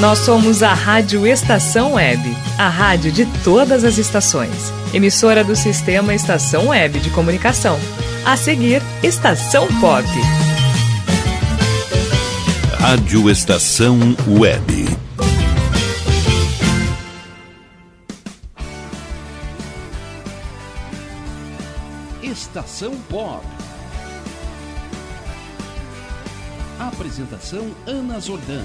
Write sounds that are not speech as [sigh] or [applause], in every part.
Nós somos a Rádio Estação Web, a rádio de todas as estações. Emissora do sistema Estação Web de Comunicação. A seguir, Estação Pop. Rádio Estação Web. Estação Pop. Apresentação Ana Zordan.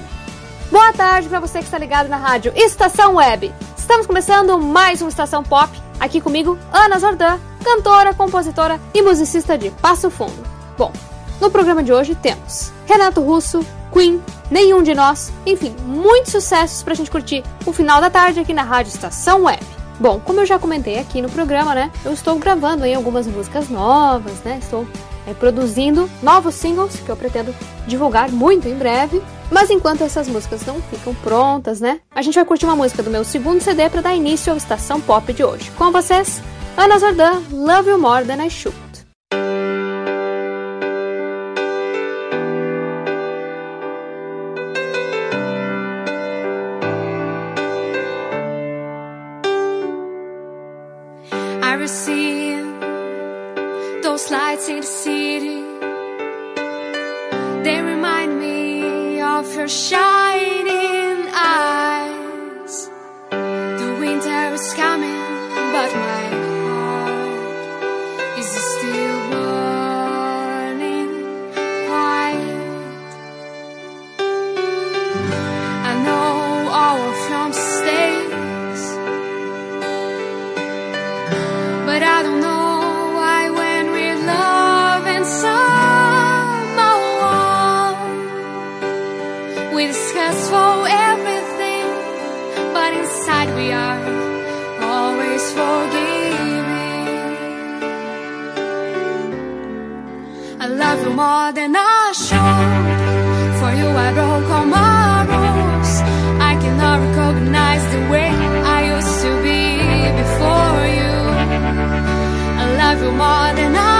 Boa tarde para você que está ligado na rádio Estação Web. Estamos começando mais uma Estação Pop. Aqui comigo, Ana Zordan, cantora, compositora e musicista de Passo Fundo. Bom, no programa de hoje temos Renato Russo, Queen, Nenhum de Nós, enfim, muitos sucessos para a gente curtir o final da tarde aqui na rádio Estação Web. Bom, como eu já comentei aqui no programa, né? Eu estou gravando aí algumas músicas novas, né? Estou é, produzindo novos singles que eu pretendo divulgar muito em breve. Mas enquanto essas músicas não ficam prontas, né? A gente vai curtir uma música do meu segundo CD para dar início ao Estação Pop de hoje. Com vocês, Ana Zordan, Love You More Than I Should. More than I should For you I broke all my rules. I cannot recognize the way I used to be before you. I love you more than I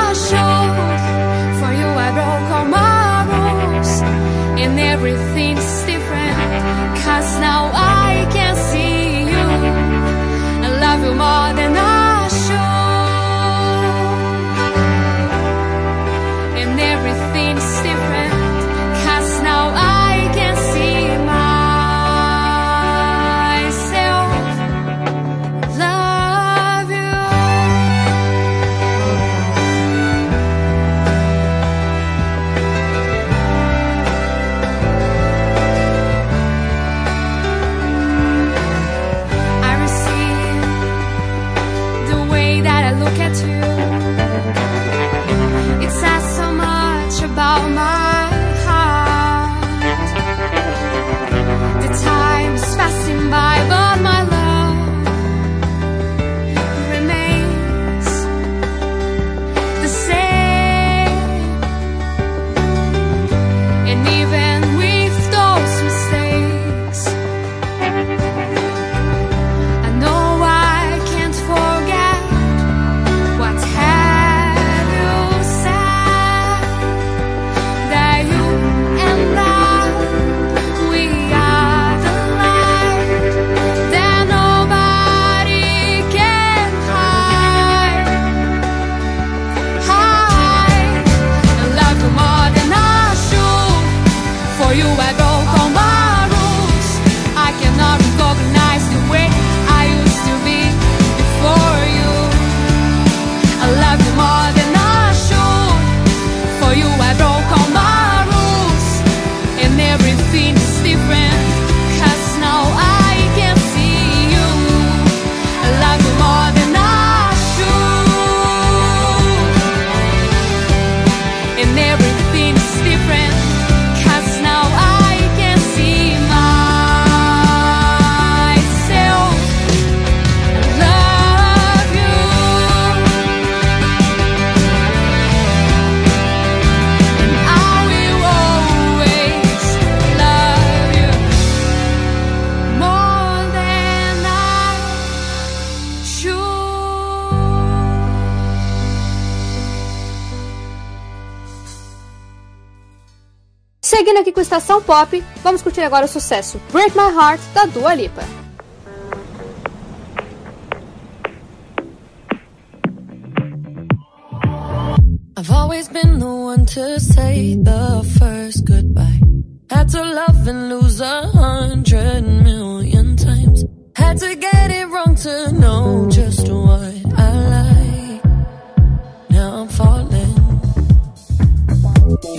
Pop, vamos curtir agora o sucesso Break My Heart da Dua Lipa. I've always been the one to say the first goodbye. Had to love and lose a hundred million times. Had to get it wrong to know just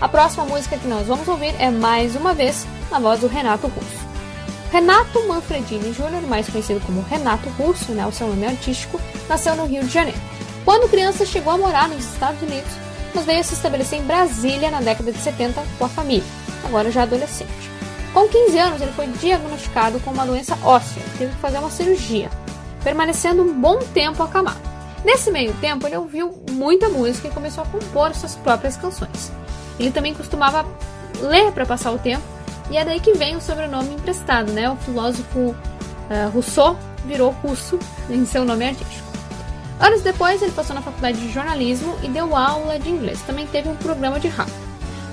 a próxima música que nós vamos ouvir é mais uma vez na voz do Renato Russo. Renato Manfredini Jr., mais conhecido como Renato Russo, né, o seu nome artístico, nasceu no Rio de Janeiro. Quando criança, chegou a morar nos Estados Unidos, mas veio se estabelecer em Brasília na década de 70 com a família, agora já adolescente. Com 15 anos, ele foi diagnosticado com uma doença óssea teve que fazer uma cirurgia, permanecendo um bom tempo acamado. Nesse meio tempo, ele ouviu muita música e começou a compor suas próprias canções. Ele também costumava ler para passar o tempo, e é daí que vem o sobrenome emprestado, né? O filósofo eh, Rousseau virou russo [laughs] em seu nome artístico. Anos depois, ele passou na faculdade de jornalismo e deu aula de inglês. Também teve um programa de rádio.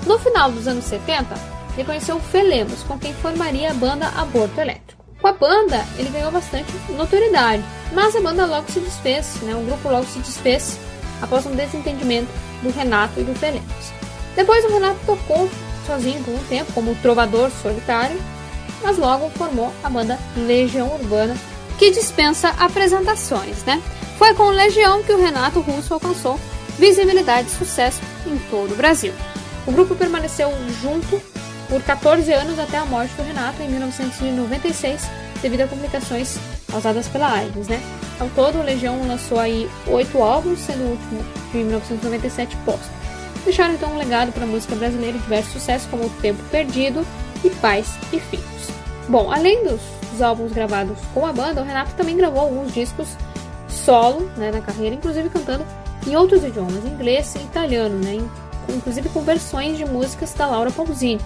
No final dos anos 70, ele conheceu o Felemos, com quem formaria a banda Aborto Elétrico. Com a banda, ele ganhou bastante notoriedade, mas a banda logo se desfez, né? o grupo logo se desfez após um desentendimento do Renato e do Felemos. Depois o Renato tocou sozinho por um tempo como trovador solitário, mas logo formou a banda Legião Urbana, que dispensa apresentações, né? Foi com Legião que o Renato Russo alcançou visibilidade e sucesso em todo o Brasil. O grupo permaneceu junto por 14 anos até a morte do Renato em 1996, devido a complicações causadas pela AIDS, né? Ao todo, o Legião lançou aí oito álbuns, sendo o último de 1997 póstumo. Deixaram então um legado para a música brasileira de diversos sucessos como O Tempo Perdido e Pais e Filhos. Bom, além dos, dos álbuns gravados com a banda, o Renato também gravou alguns discos solo né, na carreira, inclusive cantando em outros idiomas, inglês e italiano, né, inclusive com versões de músicas da Laura Pausini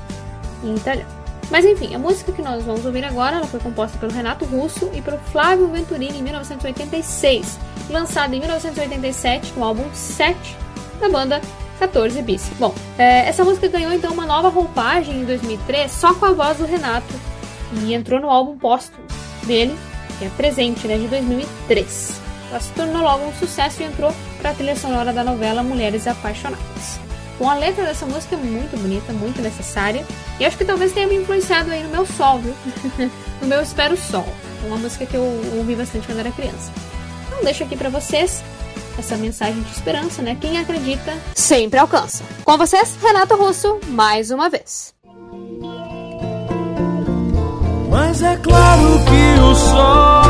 em italiano. Mas enfim, a música que nós vamos ouvir agora ela foi composta pelo Renato Russo e pelo Flávio Venturini em 1986, lançada em 1987 no álbum 7 da banda 14 Bis. Bom, é, essa música ganhou então uma nova roupagem em 2003 só com a voz do Renato e entrou no álbum póstumo dele, que é presente, né, de 2003. Ela se tornou logo um sucesso e entrou para a trilha sonora da novela Mulheres Apaixonadas. Bom, a letra dessa música é muito bonita, muito necessária. E acho que talvez tenha me influenciado aí no meu sol, viu? [laughs] no meu Espero Sol. Uma música que eu ouvi bastante quando era criança. Então deixo aqui para vocês essa mensagem de esperança, né? Quem acredita sempre alcança. Com vocês, Renato Russo, mais uma vez. Mas é claro que o sol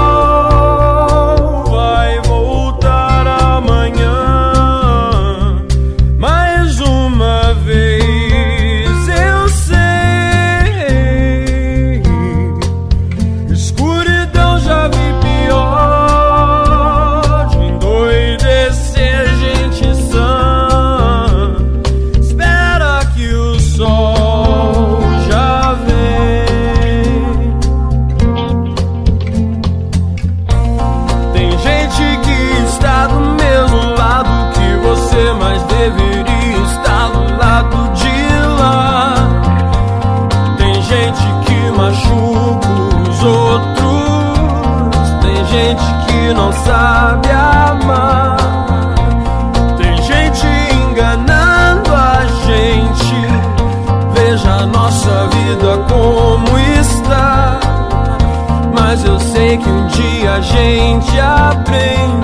a gente aprende.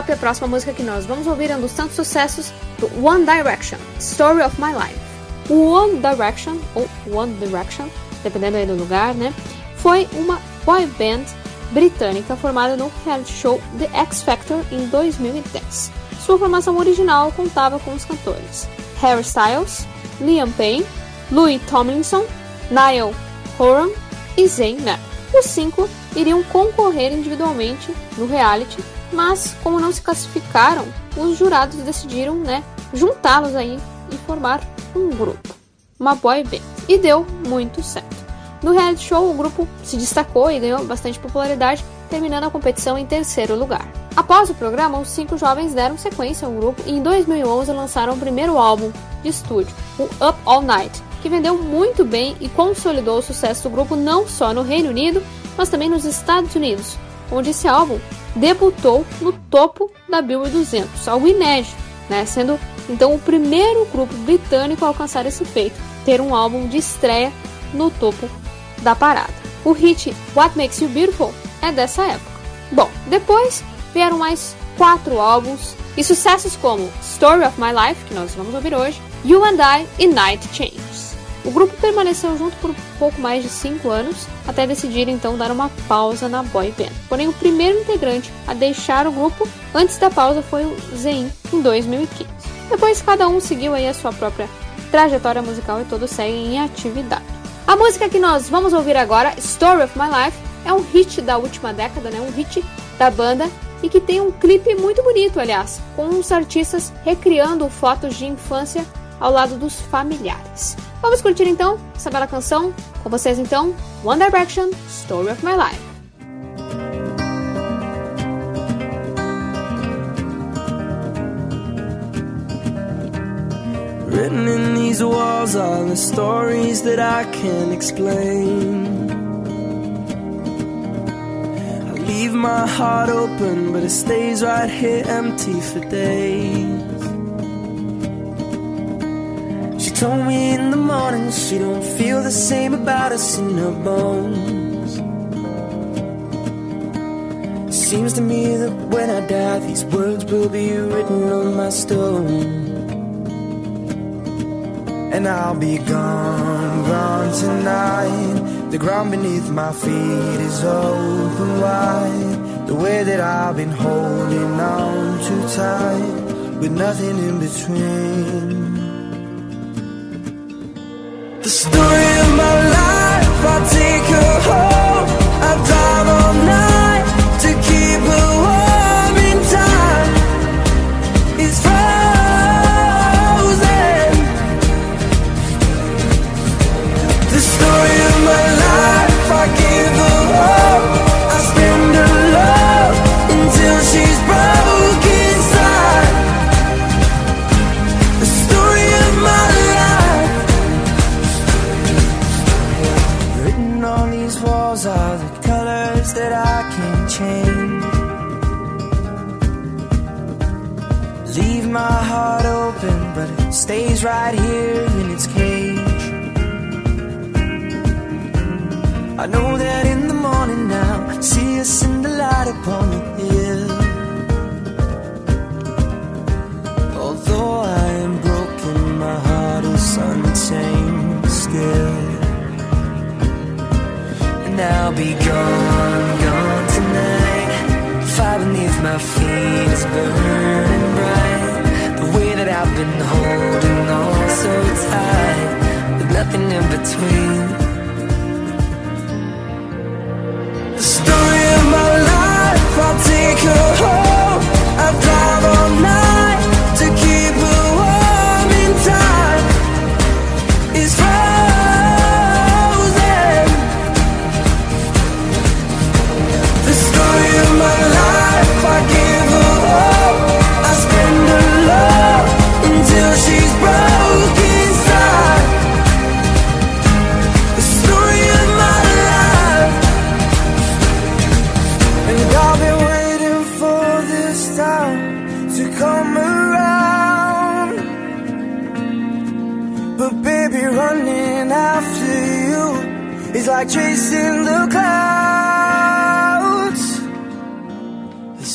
Pop, a próxima música que nós vamos ouvir é um dos tantos sucessos do One Direction, Story of My Life. O One Direction, ou One Direction, dependendo aí do lugar, né? Foi uma boy band britânica formada no reality show The X Factor em 2010. Sua formação original contava com os cantores Harry Styles, Liam Payne, Louis Tomlinson, Niall Horan e Zayn Malik. Os cinco iriam concorrer individualmente no reality, mas como não se classificaram, os jurados decidiram, né, juntá-los aí e formar um grupo, uma boy band. E deu muito certo. No reality show, o grupo se destacou e ganhou bastante popularidade, terminando a competição em terceiro lugar. Após o programa, os cinco jovens deram sequência ao grupo e em 2011 lançaram o primeiro álbum de estúdio, o Up All Night, que vendeu muito bem e consolidou o sucesso do grupo não só no Reino Unido, mas também nos Estados Unidos, onde esse álbum debutou no topo da Billboard 200, algo inédito, né? sendo então o primeiro grupo britânico a alcançar esse feito, ter um álbum de estreia no topo da parada. O hit What Makes You Beautiful é dessa época. Bom, depois vieram mais quatro álbuns e sucessos como Story of My Life, que nós vamos ouvir hoje, You and I e Night Changes. O grupo permaneceu junto por pouco mais de 5 anos, até decidir então dar uma pausa na boy band. Porém, o primeiro integrante a deixar o grupo antes da pausa foi o Zayn, em 2015. Depois, cada um seguiu aí a sua própria trajetória musical e todos seguem em atividade. A música que nós vamos ouvir agora, Story of My Life, é um hit da última década, né? um hit da banda e que tem um clipe muito bonito, aliás, com os artistas recriando fotos de infância ao lado dos familiares. Vamos curtir então essa bela canção com vocês então, One Direction, Story of My Life. Written in these walls are the stories that I can't explain. I leave my heart open, but it stays right here empty for days. Told me in the morning she don't feel the same about us in her bones. Seems to me that when I die, these words will be written on my stone. And I'll be gone, gone tonight. The ground beneath my feet is open wide. The way that I've been holding on too tight, with nothing in between. The story of my life, I take her home. I drive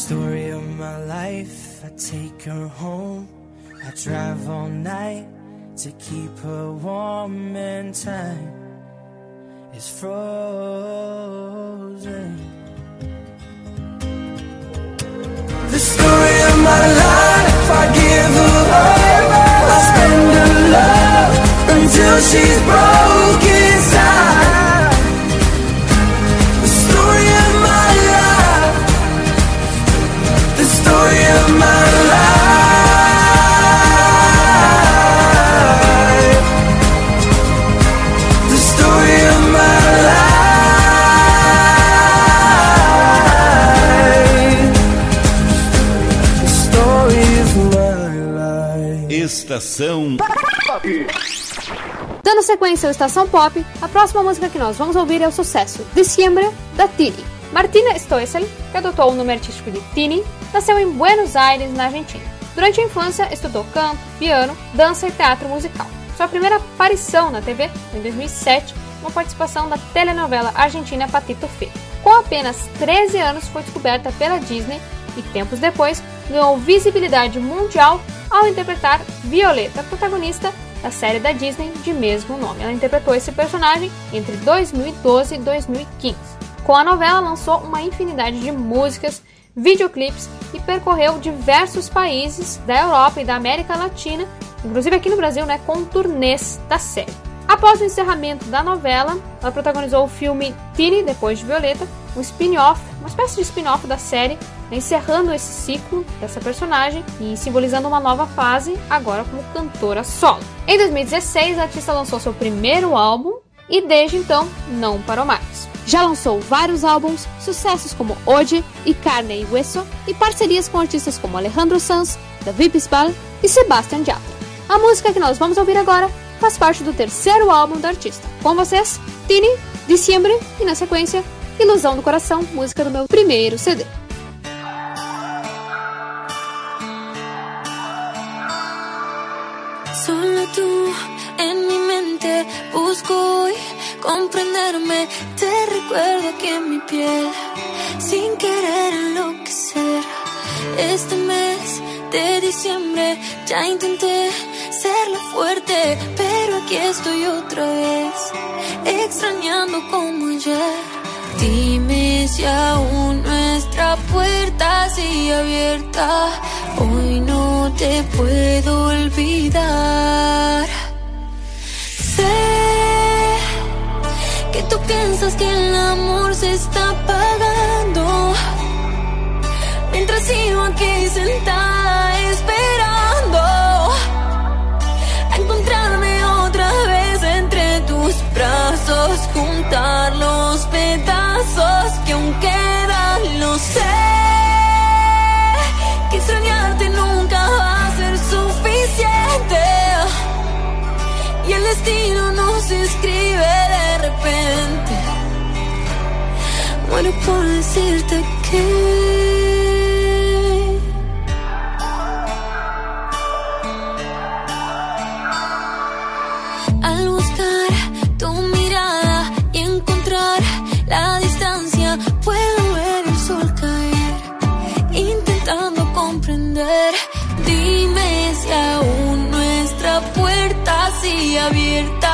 chasing the clouds. The story of take her home. I drive all night to keep her warm and time is frozen. The story of my life, I give her up. I spend her love until she's broken Estação Dando sequência ao Estação Pop, a próxima música que nós vamos ouvir é o sucesso Diciembre, da Tini. Martina Stoessel, que adotou o nome artístico de Tini, nasceu em Buenos Aires, na Argentina. Durante a infância, estudou canto, piano, dança e teatro musical. Sua primeira aparição na TV em 2007, uma participação da telenovela argentina Patito Fê. Com apenas 13 anos, foi descoberta pela Disney e, tempos depois, ganhou visibilidade mundial ao interpretar Violeta, protagonista da série da Disney de mesmo nome. Ela interpretou esse personagem entre 2012 e 2015. Com a novela, lançou uma infinidade de músicas, videoclipes e percorreu diversos países da Europa e da América Latina, inclusive aqui no Brasil, né, com turnês da série. Após o encerramento da novela, ela protagonizou o filme Tini, depois de Violeta, um spin-off, uma espécie de spin-off da série, né, encerrando esse ciclo dessa personagem e simbolizando uma nova fase, agora como cantora solo. Em 2016, a artista lançou seu primeiro álbum e desde então não parou mais. Já lançou vários álbuns, sucessos como Hoje e Carne e Hueso, e parcerias com artistas como Alejandro Sanz, David Bisbal e Sebastian Yatra. A música que nós vamos ouvir agora faz parte do terceiro álbum da artista. Com vocês, Tini, Diciembre e na sequência, Ilusão do Coração, música do meu primeiro CD. Solo tú en mi mente busco hoy comprenderme. Te recuerdo aquí en mi piel, sin querer enloquecer. Este mes de diciembre ya intenté ser la fuerte, pero aquí estoy otra vez, extrañando como ayer. Dime si aún nuestra puerta sigue abierta. Hoy no te puedo olvidar. Sé que tú piensas que el amor se está apagando. Mientras sigo aquí sentada destino nos escribe de repente. Muero por decirte que. así abierta.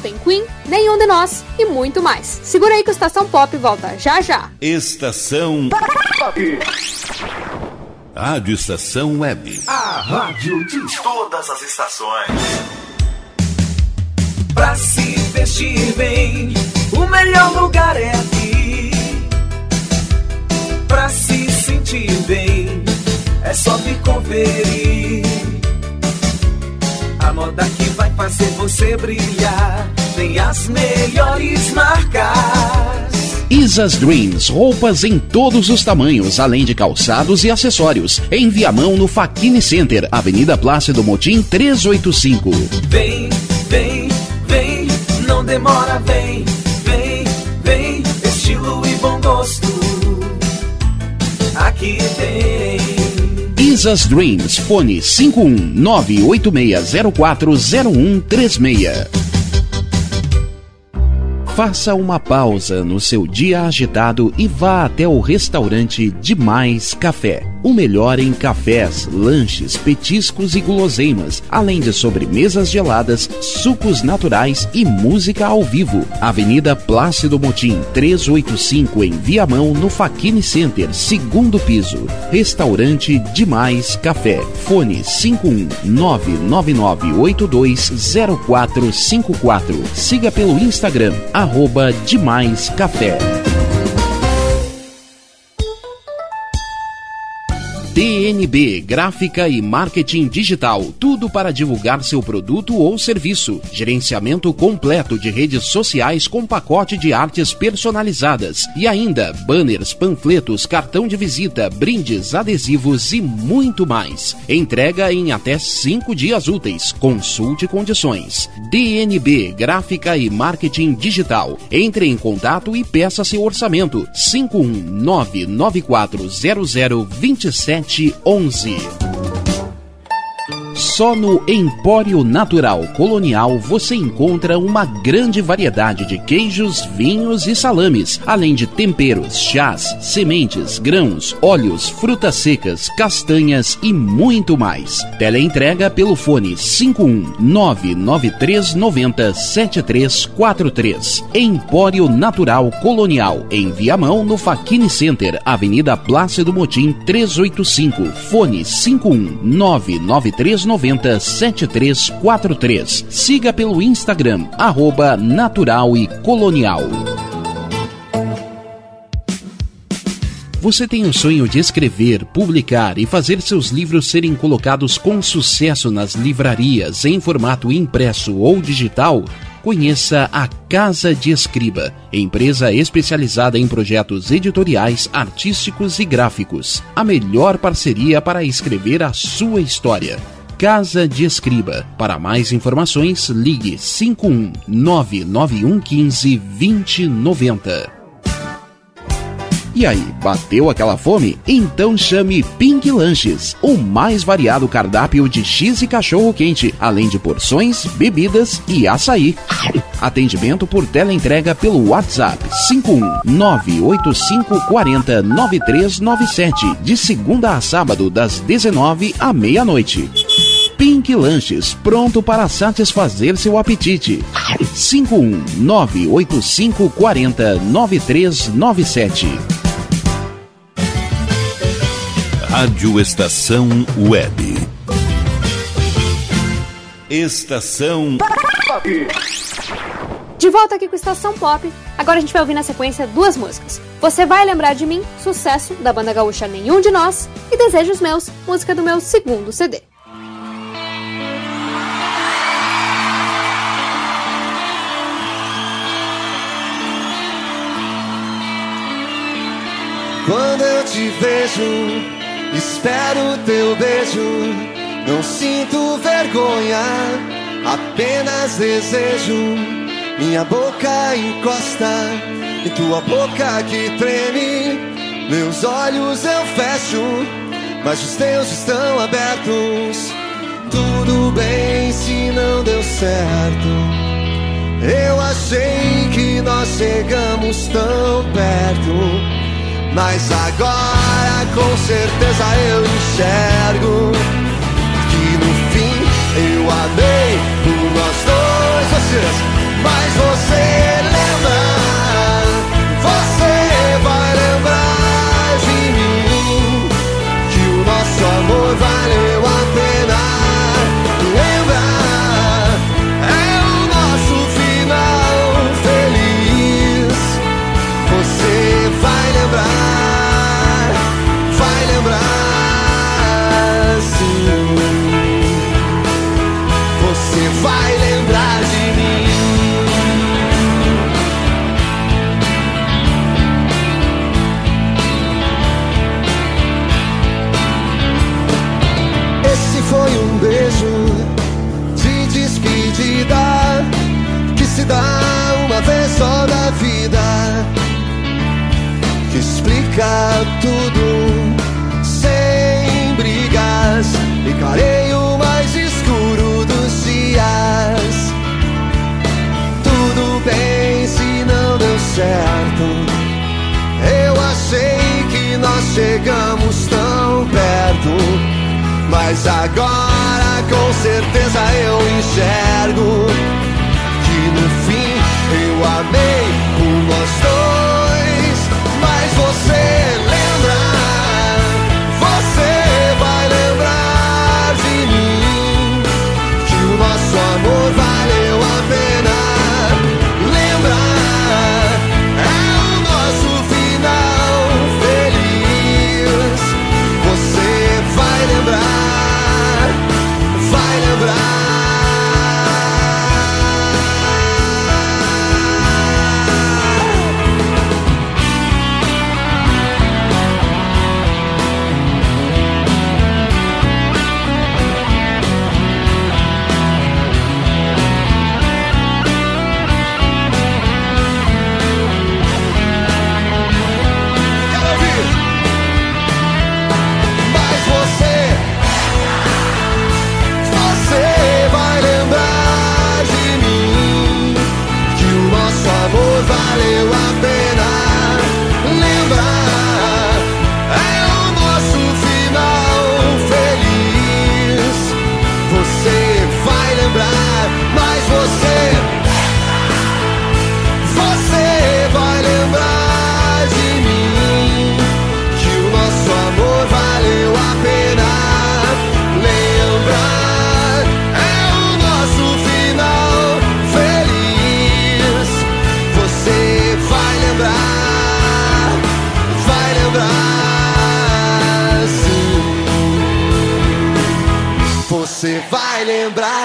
tem Queen, Nenhum de Nós e muito mais. Segura aí que o Estação Pop volta já já. Estação Pop. Rádio Estação Web. A rádio de todas as estações. Pra se vestir bem, o melhor lugar é aqui. Pra se sentir bem, é só me conferir moda que vai fazer você brilhar. Tem as melhores marcas. Isas Dreams, roupas em todos os tamanhos, além de calçados e acessórios. Em Viamão, no Faquini Center, Avenida Plácido Motim, 385. Vem, vem, vem, não demora, vem, vem, vem, estilo e bom gosto. Aqui tem. Lisa's Dreams, fone 51986040136. Faça uma pausa no seu dia agitado e vá até o restaurante Demais Café. O melhor em cafés, lanches, petiscos e guloseimas, além de sobremesas geladas, sucos naturais e música ao vivo. Avenida Plácido Motim, 385 em Viamão, no Faquini Center, segundo piso. Restaurante Demais Café. Fone 51999820454. Siga pelo Instagram, arroba Demais Café. TNB Gráfica e Marketing Digital. Tudo para divulgar seu produto ou serviço. Gerenciamento completo de redes sociais com pacote de artes personalizadas. E ainda banners, panfletos, cartão de visita, brindes, adesivos e muito mais. Entrega em até cinco dias úteis. Consulte condições. DNB Gráfica e Marketing Digital. Entre em contato e peça seu orçamento. 519940027 11. Só no Empório Natural Colonial você encontra uma grande variedade de queijos, vinhos e salames, além de temperos, chás, sementes, grãos, óleos, frutas secas, castanhas e muito mais. Teleentrega pelo fone 51993907343. Empório Natural Colonial, em Viamão, no Faquini Center, Avenida Plácido Motim 385. Fone 5199390 7343. Siga pelo Instagram, arroba natural e colonial. Você tem o sonho de escrever, publicar e fazer seus livros serem colocados com sucesso nas livrarias em formato impresso ou digital? Conheça a Casa de Escriba, empresa especializada em projetos editoriais, artísticos e gráficos. A melhor parceria para escrever a sua história. Casa de Escriba. Para mais informações, ligue 51 99115 2090. E aí, bateu aquela fome? Então chame Pink Lanches, o mais variado cardápio de X e cachorro quente, além de porções, bebidas e açaí. Atendimento por teleentrega pelo WhatsApp 51985409397, de segunda a sábado das 19 à meia-noite. Pink Lanches, pronto para satisfazer seu apetite. 51985409397. Rádio Estação Web. Estação De volta aqui com Estação Pop. Agora a gente vai ouvir na sequência duas músicas. Você vai lembrar de mim, sucesso da banda gaúcha Nenhum de Nós, e Desejos Meus, música do meu segundo CD. Quando eu te vejo, espero teu beijo. Não sinto vergonha, apenas desejo. Minha boca encosta em tua boca que treme. Meus olhos eu fecho, mas os teus estão abertos. Tudo bem se não deu certo. Eu achei que nós chegamos tão perto. Mas agora com certeza eu enxergo que no fim eu amei por nós dois, vocês. Mas você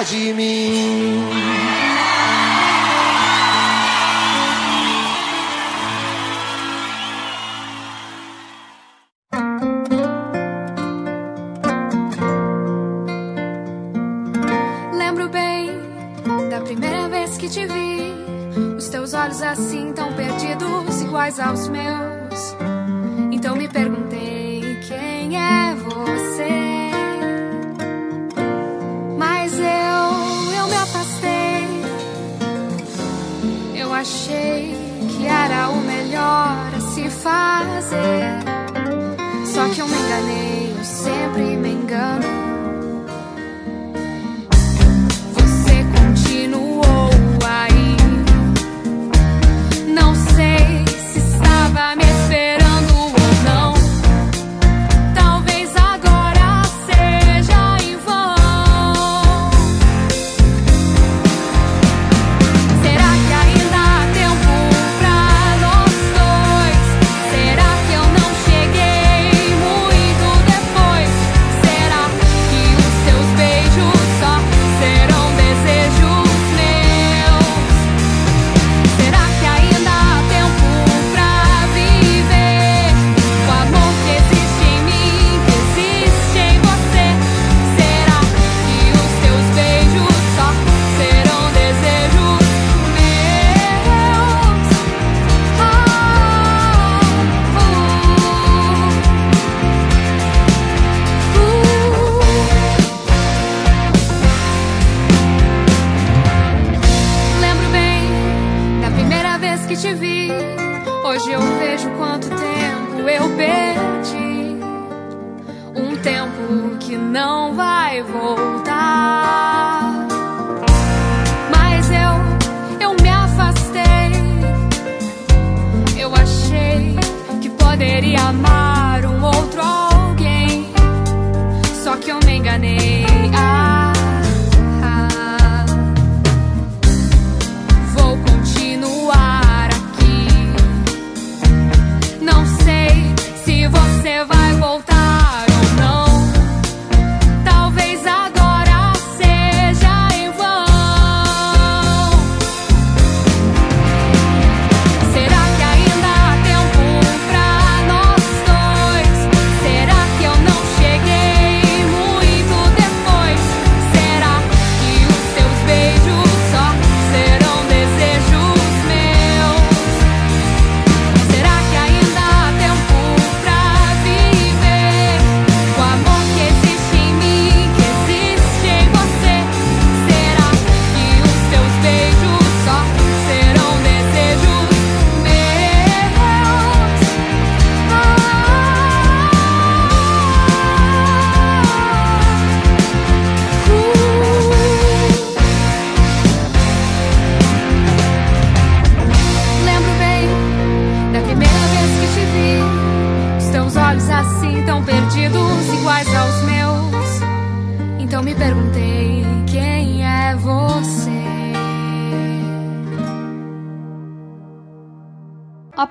de mim.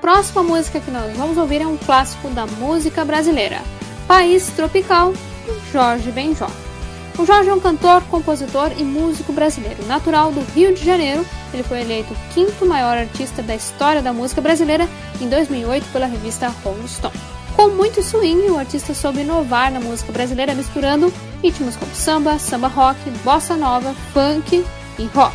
Próxima música que nós vamos ouvir é um clássico da música brasileira, País Tropical, Jorge Benjó. O Jorge é um cantor, compositor e músico brasileiro, natural do Rio de Janeiro. Ele foi eleito o quinto maior artista da história da música brasileira em 2008 pela revista Rolling Stone. Com muito swing, o artista soube inovar na música brasileira misturando ritmos como samba, samba rock, bossa nova, funk e rock.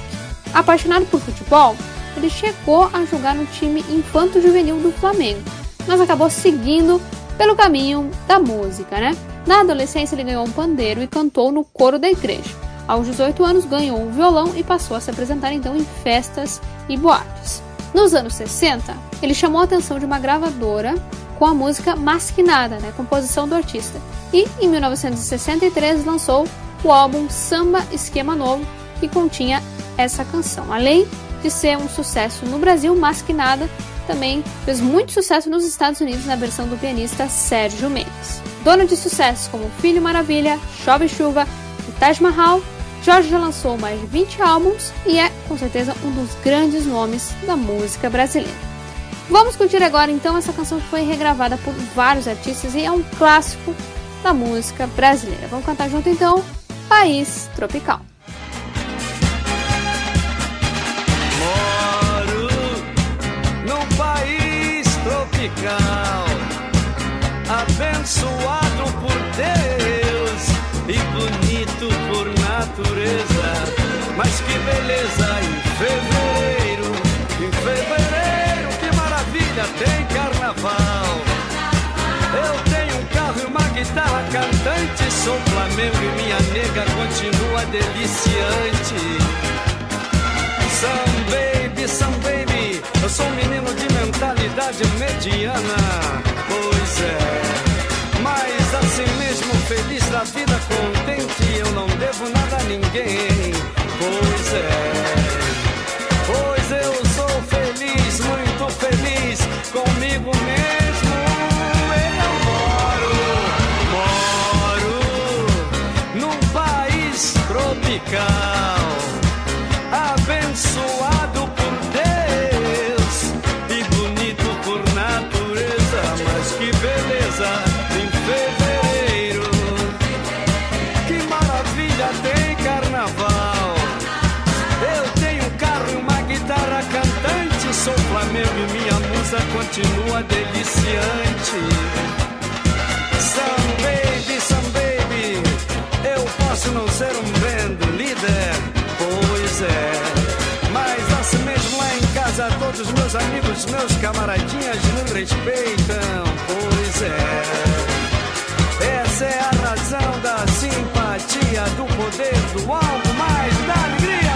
Apaixonado por futebol, ele chegou a jogar no time infanto-juvenil do Flamengo, mas acabou seguindo pelo caminho da música, né? Na adolescência, ele ganhou um pandeiro e cantou no coro da igreja. Aos 18 anos, ganhou um violão e passou a se apresentar então em festas e boates. Nos anos 60, ele chamou a atenção de uma gravadora com a música Masquinada, né, composição do artista. E em 1963 lançou o álbum Samba Esquema Novo, que continha essa canção. Além de ser um sucesso no Brasil, Masquinada também fez muito sucesso nos Estados Unidos na versão do pianista Sérgio Mendes. Dono de sucessos como Filho Maravilha, Chove Chuva e Taj Mahal, Jorge já lançou mais de 20 álbuns e é, com certeza, um dos grandes nomes da música brasileira. Vamos curtir agora então essa canção que foi regravada por vários artistas e é um clássico da música brasileira. Vamos cantar junto então País Tropical. Moro num país tropical, abençoado por Deus e bonito por natureza. Mas que beleza em fevereiro, em fevereiro, que maravilha tem carnaval. Eu tenho um carro e uma guitarra cantante, sou Flamengo e minha nega continua deliciante. Some baby, some baby, eu sou um menino de mentalidade mediana. Pois é, mas assim mesmo feliz da vida, contente, eu não devo nada a ninguém. Pois é, pois eu sou feliz, muito feliz comigo mesmo. Eu moro, moro num país tropical continua deliciante. Some baby, some baby, eu posso não ser um band líder. Pois é, mas assim mesmo lá em casa todos meus amigos, meus camaradinhas me respeitam. Pois é, essa é a razão da simpatia, do poder, do algo mais, da alegria.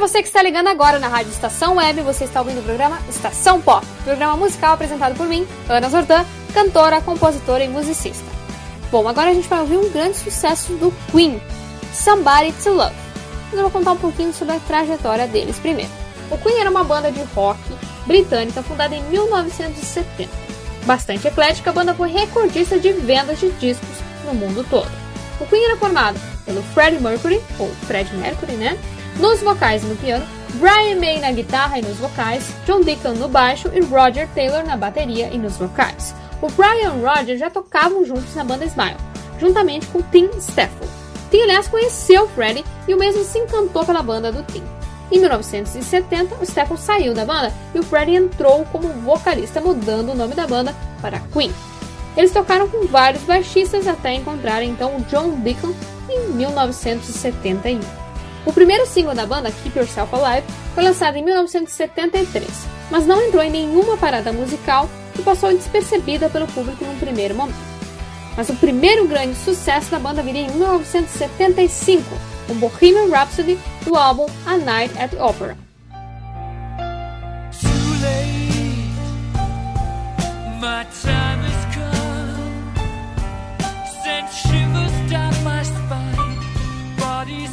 Você que está ligando agora na Rádio Estação Web, você está ouvindo o programa Estação Pop, programa musical apresentado por mim, Ana Zordan, cantora, compositora e musicista. Bom, agora a gente vai ouvir um grande sucesso do Queen, Somebody to Love. Eu vou contar um pouquinho sobre a trajetória deles primeiro. O Queen era uma banda de rock britânica fundada em 1970. Bastante eclética, a banda foi recordista de vendas de discos no mundo todo. O Queen era formado pelo Freddie Mercury, ou Fred Mercury, né? Nos vocais e no piano, Brian May na guitarra e nos vocais, John Deacon no baixo e Roger Taylor na bateria e nos vocais. O Brian e o Roger já tocavam juntos na banda Smile, juntamente com Tim Stafford. Tim, aliás, conheceu Freddie e o mesmo se encantou pela banda do Tim. Em 1970, o Stafford saiu da banda e o Freddie entrou como vocalista, mudando o nome da banda para Queen. Eles tocaram com vários baixistas até encontrarem então o John Deacon em 1971. O primeiro single da banda, Keep Yourself Alive, foi lançado em 1973, mas não entrou em nenhuma parada musical e passou despercebida pelo público num primeiro momento. Mas o primeiro grande sucesso da banda viria em 1975, com Bohemian Rhapsody do álbum A Night at the Opera. Shivers down my spine, body's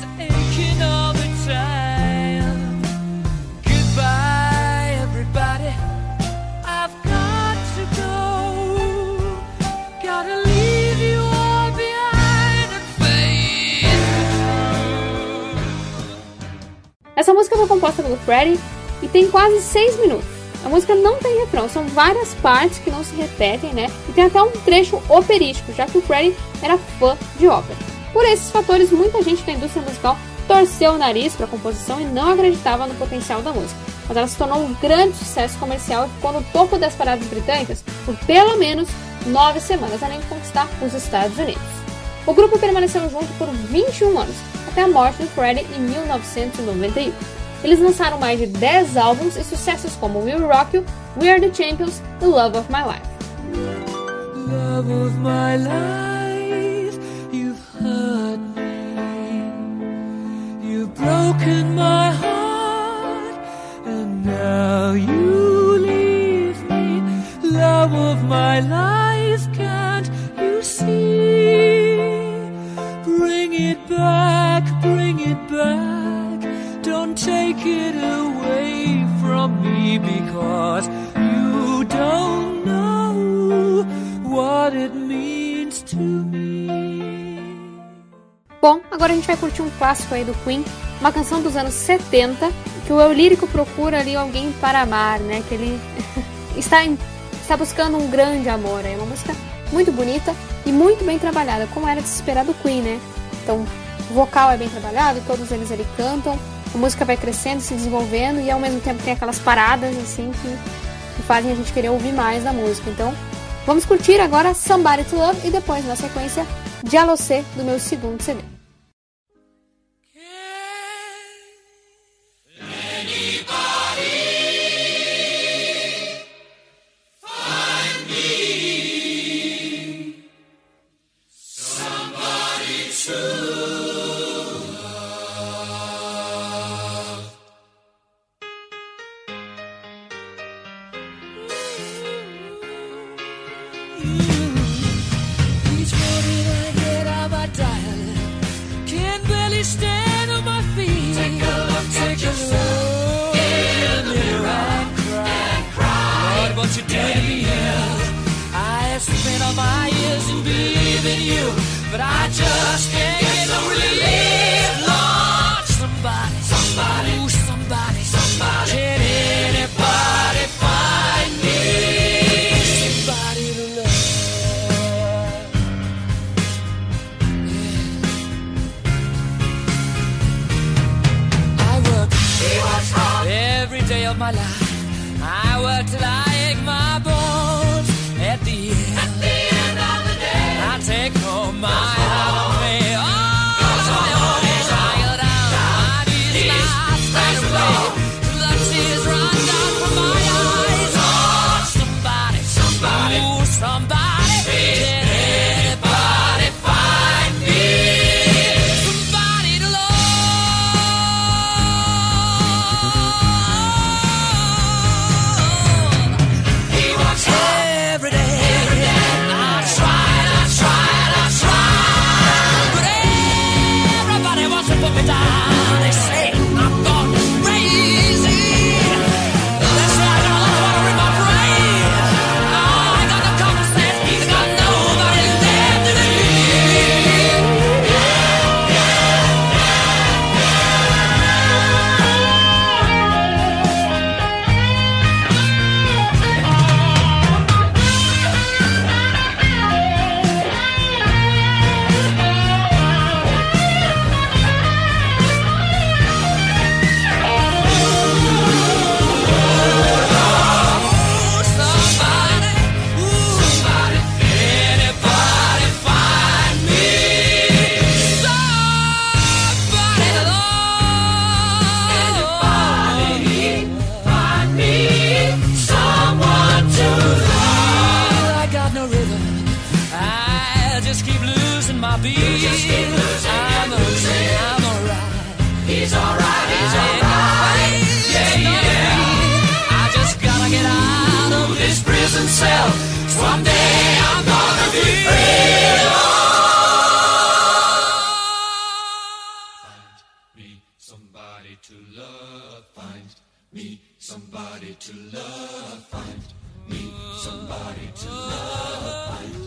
essa música foi composta pelo Freddie e tem quase 6 minutos. A música não tem refrão, são várias partes que não se repetem, né? E tem até um trecho operístico, já que o Freddie era fã de ópera. Por esses fatores, muita gente da indústria musical torceu o nariz para a composição e não acreditava no potencial da música. Mas ela se tornou um grande sucesso comercial e ficou no topo das paradas britânicas por pelo menos nove semanas, além de conquistar os Estados Unidos. O grupo permaneceu junto por 21 anos, até a morte do Freddie em 1991. Eles lançaram mais de 10 álbuns e sucessos como Will Rock You, We Are the Champions e Love of My Life. Love of my life, broken my heart, and now you leave me. Love of my life, can't you see? Bring it back, bring it back. Don't take it away from me because you don't know what it means to me. Bom, agora a gente vai curtir um clássico aí do Queen, uma canção dos anos 70, que o eu lírico procura ali alguém para amar, né? Que ele [laughs] está, em- está buscando um grande amor. É uma música muito bonita e muito bem trabalhada, como era de se esperar do Queen, né? Então, o vocal é bem trabalhado, todos eles ali cantam, a música vai crescendo, se desenvolvendo e ao mesmo tempo tem aquelas paradas assim que, que fazem a gente querer ouvir mais da música. Então, vamos curtir agora Somebody to Love e depois, na sequência, Jalocê do meu segundo CD. Spent all my years in believing you, but I just can't just keep losing my beat. I'm okay, I'm alright. He's alright, he's alright. Yeah, yeah. I just gotta get out of this prison cell. Someday I'm gonna be free. Somebody to love, find me somebody to love, find me somebody to love, find me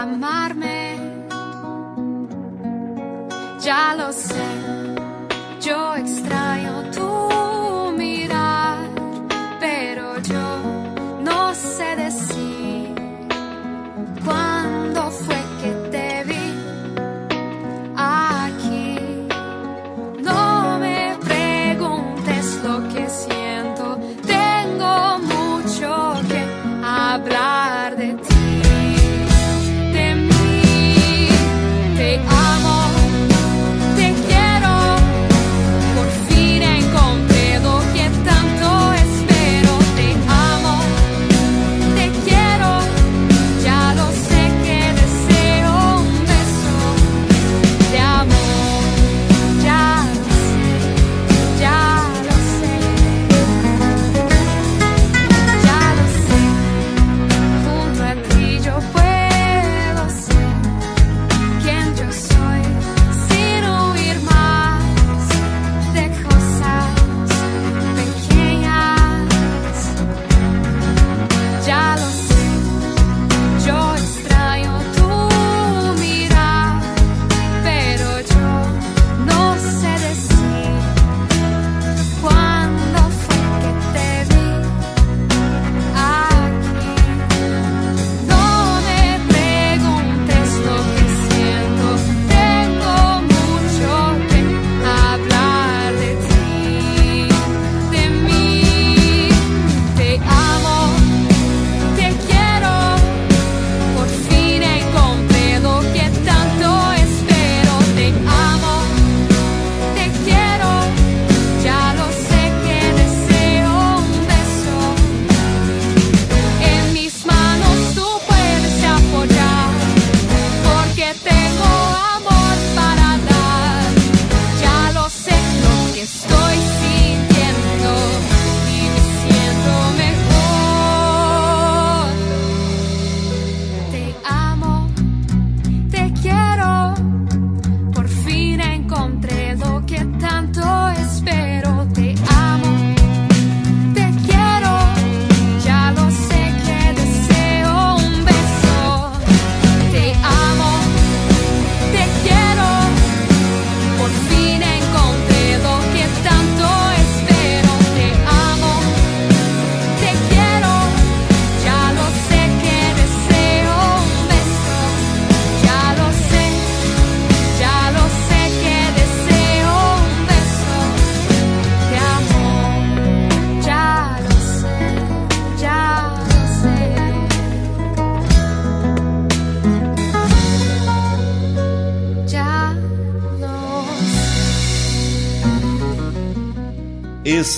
amarme. Ya lo sé.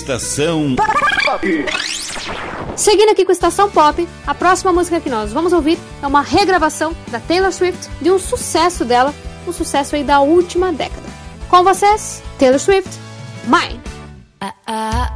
Estação Pop. Seguindo aqui com Estação Pop, a próxima música que nós vamos ouvir é uma regravação da Taylor Swift de um sucesso dela, um sucesso aí da última década. Com vocês, Taylor Swift, Mine. Uh, uh.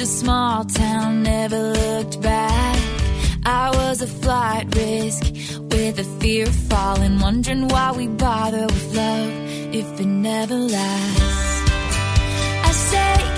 A small town, never looked back. I was a flight risk with a fear of falling, wondering why we bother with love if it never lasts. I say.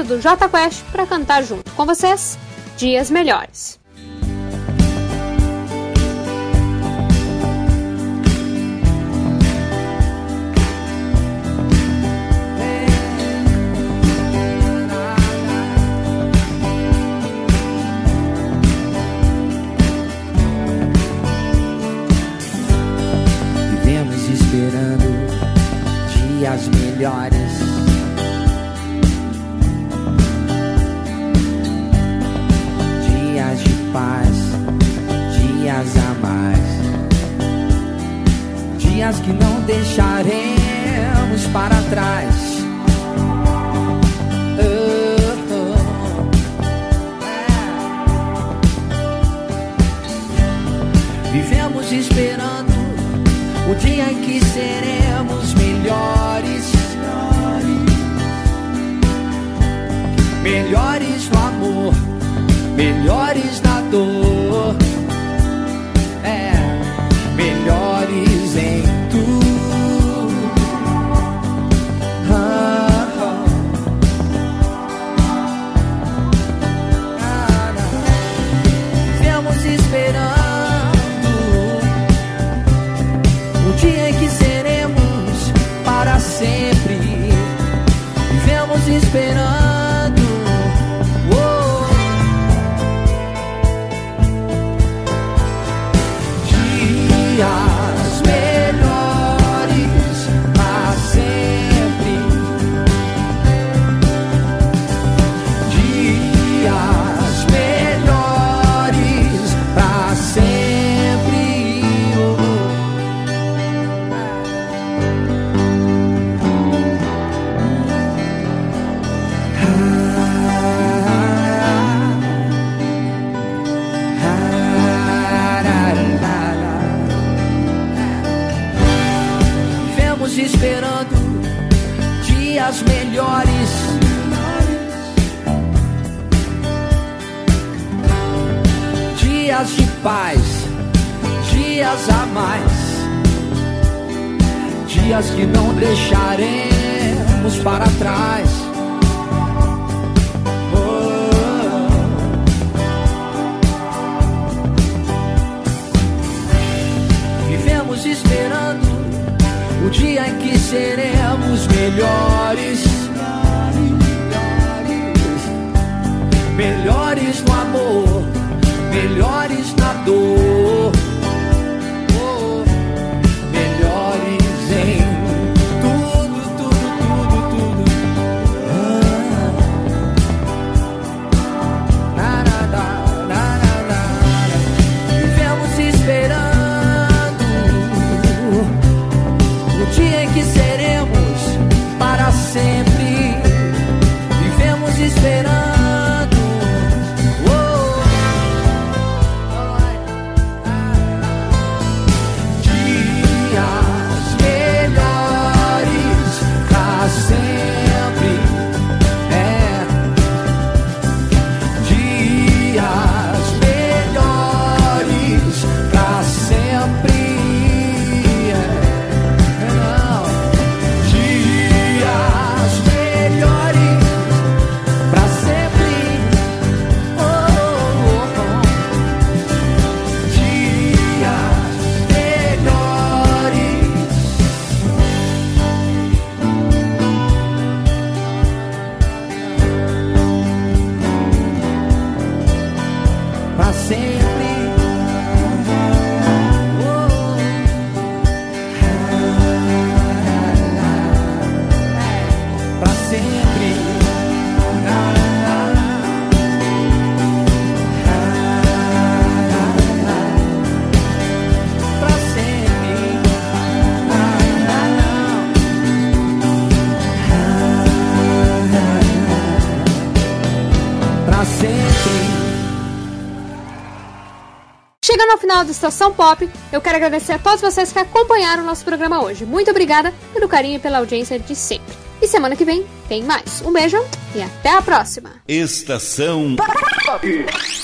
do JQuest Quest para cantar junto com vocês Dias Melhores. Vivemos esperando o dia em que seremos melhores. Melhores no amor, melhores na dor. melhores final do Estação Pop. Eu quero agradecer a todos vocês que acompanharam o nosso programa hoje. Muito obrigada pelo carinho e pela audiência de sempre. E semana que vem tem mais. Um beijo e até a próxima. Estação Pop.